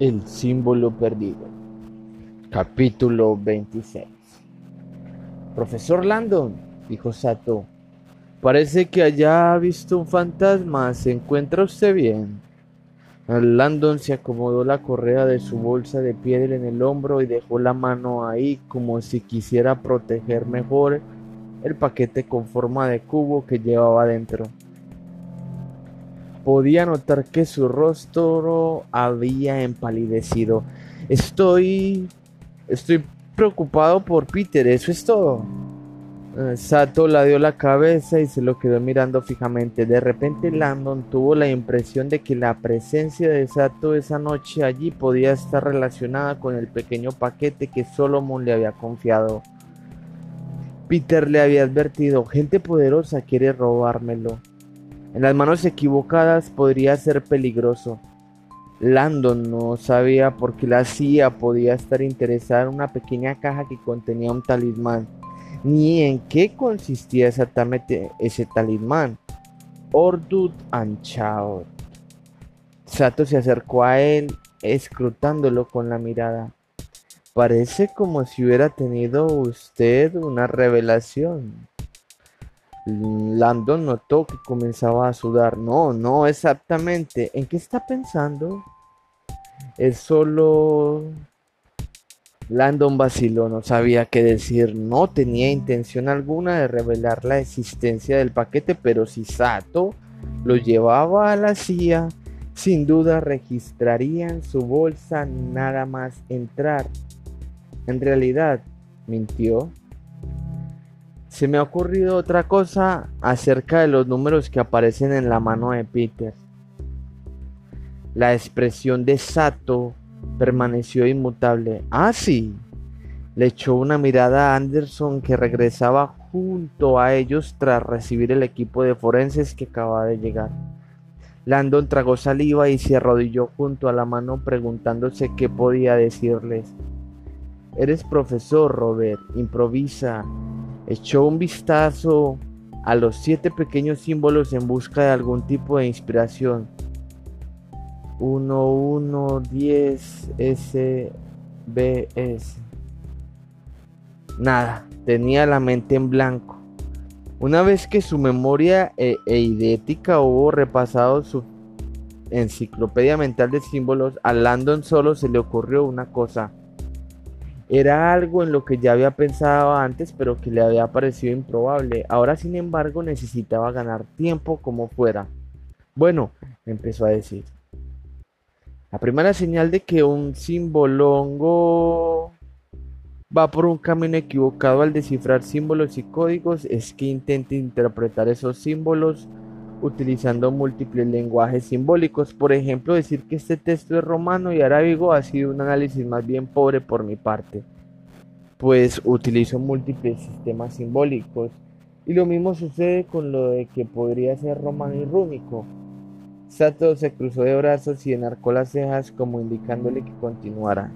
El símbolo perdido. Capítulo 26. Profesor Landon, dijo Sato, parece que allá ha visto un fantasma. ¿Se encuentra usted bien? Landon se acomodó la correa de su bolsa de piedra en el hombro y dejó la mano ahí como si quisiera proteger mejor el paquete con forma de cubo que llevaba dentro. Podía notar que su rostro había empalidecido. Estoy... Estoy preocupado por Peter, eso es todo. Eh, Sato la dio la cabeza y se lo quedó mirando fijamente. De repente Landon tuvo la impresión de que la presencia de Sato esa noche allí podía estar relacionada con el pequeño paquete que Solomon le había confiado. Peter le había advertido, gente poderosa quiere robármelo. En las manos equivocadas podría ser peligroso. Landon no sabía por qué la CIA podía estar interesada en una pequeña caja que contenía un talismán, ni en qué consistía exactamente ese talismán. Ordut Anchaud. Sato se acercó a él, escrutándolo con la mirada. Parece como si hubiera tenido usted una revelación. Landon notó que comenzaba a sudar. No, no exactamente. ¿En qué está pensando? Es solo... Landon vaciló, no sabía qué decir. No tenía intención alguna de revelar la existencia del paquete, pero si Sato lo llevaba a la CIA, sin duda registraría en su bolsa nada más entrar. En realidad, mintió. Se me ha ocurrido otra cosa acerca de los números que aparecen en la mano de Peter. La expresión de Sato permaneció inmutable. Ah, sí. Le echó una mirada a Anderson que regresaba junto a ellos tras recibir el equipo de forenses que acababa de llegar. Landon tragó saliva y se arrodilló junto a la mano preguntándose qué podía decirles. Eres profesor, Robert. Improvisa. Echó un vistazo a los siete pequeños símbolos en busca de algún tipo de inspiración. 1, 1, 10, S, B, S. Nada, tenía la mente en blanco. Una vez que su memoria e, e idética hubo repasado su enciclopedia mental de símbolos, a Landon solo se le ocurrió una cosa. Era algo en lo que ya había pensado antes, pero que le había parecido improbable. Ahora, sin embargo, necesitaba ganar tiempo como fuera. Bueno, empezó a decir. La primera señal de que un simbolongo va por un camino equivocado al descifrar símbolos y códigos es que intente interpretar esos símbolos utilizando múltiples lenguajes simbólicos. Por ejemplo, decir que este texto es romano y arábigo ha sido un análisis más bien pobre por mi parte, pues utilizo múltiples sistemas simbólicos. Y lo mismo sucede con lo de que podría ser romano y rúnico. Sato se cruzó de brazos y enarcó las cejas como indicándole que continuara.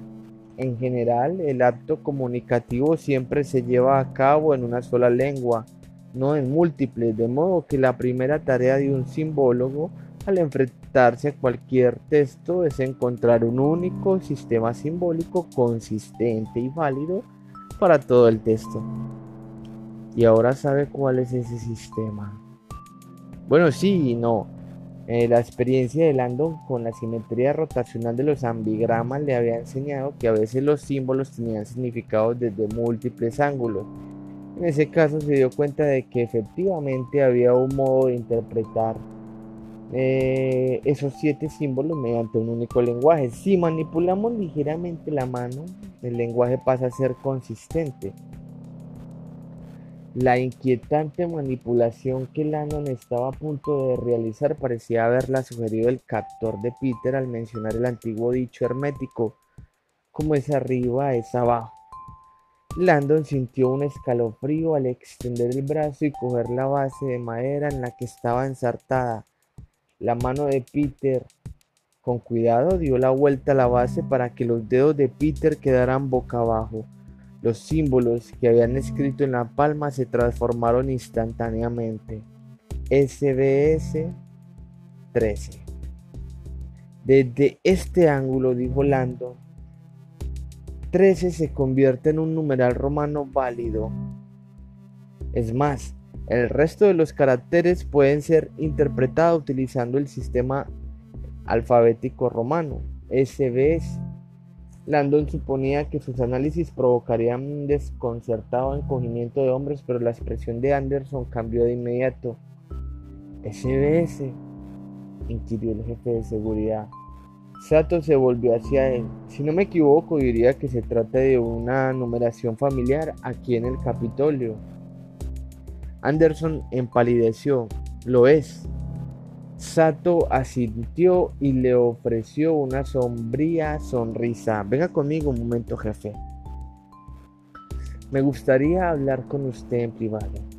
En general, el acto comunicativo siempre se lleva a cabo en una sola lengua, no en múltiples, de modo que la primera tarea de un simbólogo al enfrentarse a cualquier texto es encontrar un único sistema simbólico consistente y válido para todo el texto. Y ahora sabe cuál es ese sistema. Bueno, sí y no. Eh, la experiencia de Landon con la simetría rotacional de los ambigramas le había enseñado que a veces los símbolos tenían significados desde múltiples ángulos en ese caso se dio cuenta de que efectivamente había un modo de interpretar eh, esos siete símbolos mediante un único lenguaje. Si manipulamos ligeramente la mano, el lenguaje pasa a ser consistente. La inquietante manipulación que Landon estaba a punto de realizar parecía haberla sugerido el captor de Peter al mencionar el antiguo dicho hermético, como es arriba es abajo. Landon sintió un escalofrío al extender el brazo y coger la base de madera en la que estaba ensartada. La mano de Peter, con cuidado, dio la vuelta a la base para que los dedos de Peter quedaran boca abajo. Los símbolos que habían escrito en la palma se transformaron instantáneamente. SBS 13. Desde este ángulo, dijo Lando, 13 se convierte en un numeral romano válido. Es más, el resto de los caracteres pueden ser interpretados utilizando el sistema alfabético romano, SBS. Landon suponía que sus análisis provocarían un desconcertado encogimiento de hombres, pero la expresión de Anderson cambió de inmediato. SBS, inquirió el jefe de seguridad. Sato se volvió hacia él. Si no me equivoco, diría que se trata de una numeración familiar aquí en el Capitolio. Anderson empalideció. Lo es. Sato asintió y le ofreció una sombría sonrisa. Venga conmigo un momento, jefe. Me gustaría hablar con usted en privado.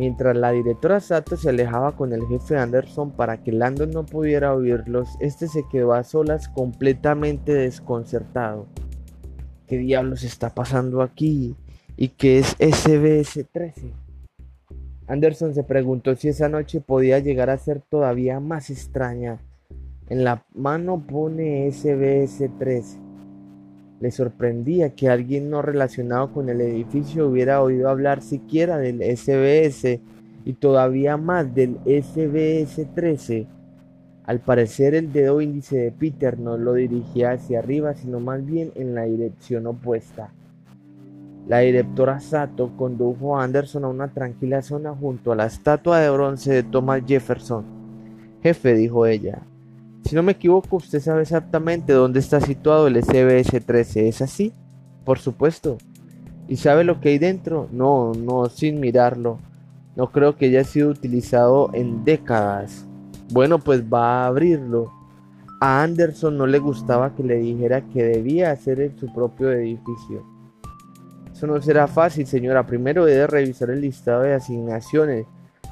Mientras la directora Sato se alejaba con el jefe Anderson para que Landon no pudiera oírlos, este se quedó a solas completamente desconcertado. ¿Qué diablos está pasando aquí? ¿Y qué es SBS-13? Anderson se preguntó si esa noche podía llegar a ser todavía más extraña. En la mano pone SBS-13. Le sorprendía que alguien no relacionado con el edificio hubiera oído hablar siquiera del SBS y todavía más del SBS-13. Al parecer el dedo índice de Peter no lo dirigía hacia arriba, sino más bien en la dirección opuesta. La directora Sato condujo a Anderson a una tranquila zona junto a la estatua de bronce de Thomas Jefferson. Jefe, dijo ella, si no me equivoco, usted sabe exactamente dónde está situado el SBS-13, ¿es así? Por supuesto. ¿Y sabe lo que hay dentro? No, no, sin mirarlo. No creo que haya sido utilizado en décadas. Bueno, pues va a abrirlo. A Anderson no le gustaba que le dijera que debía hacer en su propio edificio. Eso no será fácil, señora. Primero debe revisar el listado de asignaciones.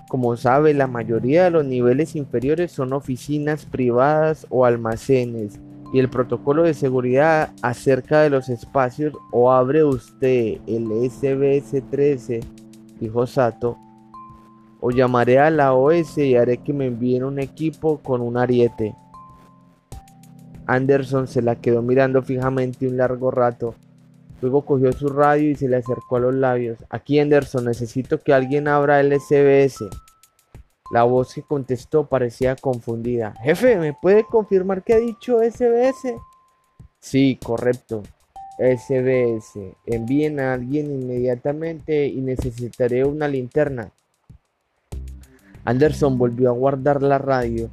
Como sabe, la mayoría de los niveles inferiores son oficinas privadas o almacenes. Y el protocolo de seguridad acerca de los espacios o abre usted el SBS 13, dijo Sato, o llamaré a la OS y haré que me envíen un equipo con un ariete. Anderson se la quedó mirando fijamente un largo rato. Luego cogió su radio y se le acercó a los labios. Aquí Anderson, necesito que alguien abra el SBS. La voz que contestó parecía confundida. Jefe, ¿me puede confirmar que ha dicho SBS? Sí, correcto. SBS. Envíen a alguien inmediatamente y necesitaré una linterna. Anderson volvió a guardar la radio.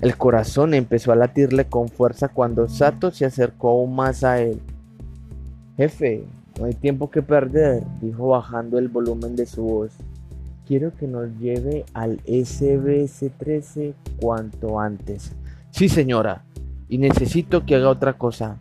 El corazón empezó a latirle con fuerza cuando Sato se acercó aún más a él. Jefe, no hay tiempo que perder, dijo bajando el volumen de su voz. Quiero que nos lleve al SBS-13 cuanto antes. Sí, señora, y necesito que haga otra cosa.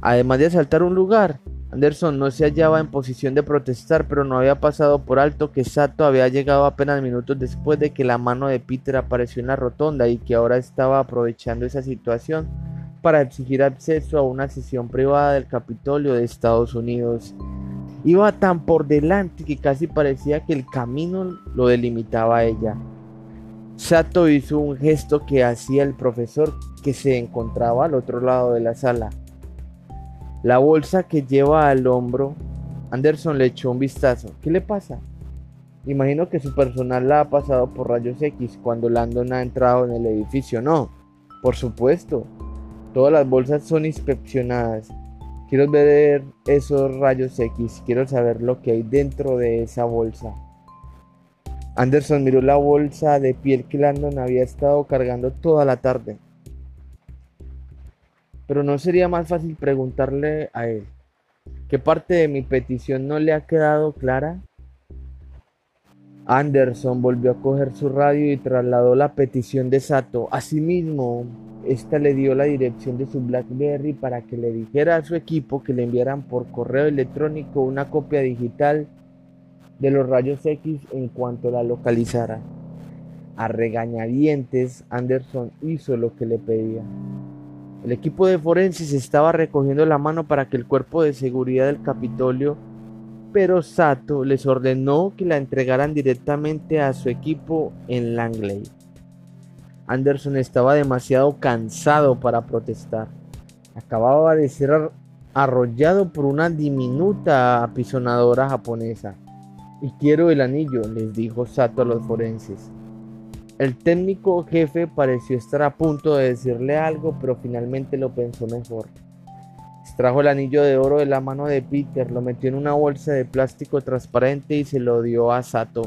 Además de asaltar un lugar, Anderson no se hallaba en posición de protestar, pero no había pasado por alto que Sato había llegado apenas minutos después de que la mano de Peter apareció en la rotonda y que ahora estaba aprovechando esa situación para exigir acceso a una sesión privada del Capitolio de Estados Unidos. Iba tan por delante que casi parecía que el camino lo delimitaba a ella. Sato hizo un gesto que hacía el profesor que se encontraba al otro lado de la sala. La bolsa que lleva al hombro, Anderson le echó un vistazo. ¿Qué le pasa? Imagino que su personal la ha pasado por rayos X cuando Landon ha entrado en el edificio. No, por supuesto. Todas las bolsas son inspeccionadas. Quiero ver esos rayos X. Quiero saber lo que hay dentro de esa bolsa. Anderson miró la bolsa de piel que Landon había estado cargando toda la tarde. Pero no sería más fácil preguntarle a él. ¿Qué parte de mi petición no le ha quedado clara? Anderson volvió a coger su radio y trasladó la petición de Sato. Asimismo, esta le dio la dirección de su BlackBerry para que le dijera a su equipo que le enviaran por correo electrónico una copia digital de los rayos X en cuanto la localizara. A regañadientes, Anderson hizo lo que le pedía. El equipo de forenses estaba recogiendo la mano para que el cuerpo de seguridad del Capitolio, pero Sato les ordenó que la entregaran directamente a su equipo en Langley. Anderson estaba demasiado cansado para protestar. Acababa de ser arrollado por una diminuta apisonadora japonesa. Y quiero el anillo, les dijo Sato a los forenses. El técnico jefe pareció estar a punto de decirle algo, pero finalmente lo pensó mejor. Extrajo el anillo de oro de la mano de Peter, lo metió en una bolsa de plástico transparente y se lo dio a Sato.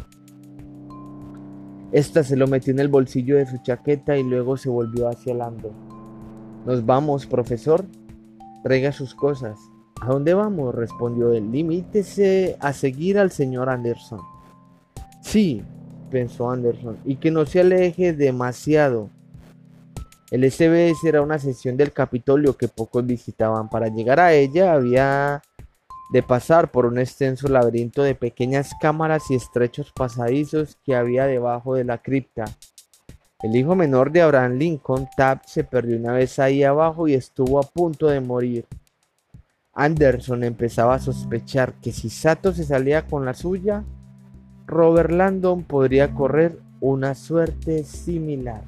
Esta se lo metió en el bolsillo de su chaqueta y luego se volvió hacia Lando. Nos vamos, profesor. Traiga sus cosas. ¿A dónde vamos? respondió él. Limítese a seguir al señor Anderson. Sí, pensó Anderson, y que no se aleje demasiado. El SBS era una sesión del Capitolio que pocos visitaban. Para llegar a ella había de pasar por un extenso laberinto de pequeñas cámaras y estrechos pasadizos que había debajo de la cripta. El hijo menor de Abraham Lincoln, Taft, se perdió una vez ahí abajo y estuvo a punto de morir. Anderson empezaba a sospechar que si Sato se salía con la suya, Robert Landon podría correr una suerte similar.